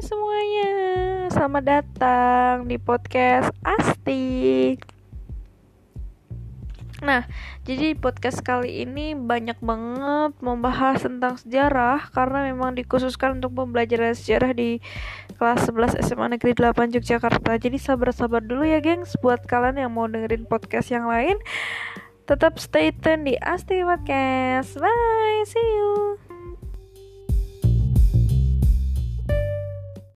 semuanya, selamat datang di podcast Asti. Nah, jadi podcast kali ini banyak banget membahas tentang sejarah karena memang dikhususkan untuk pembelajaran sejarah di kelas 11 SMA Negeri 8 Yogyakarta. Jadi sabar-sabar dulu ya, gengs, buat kalian yang mau dengerin podcast yang lain. Tetap stay tune di Asti Podcast. Bye, see you.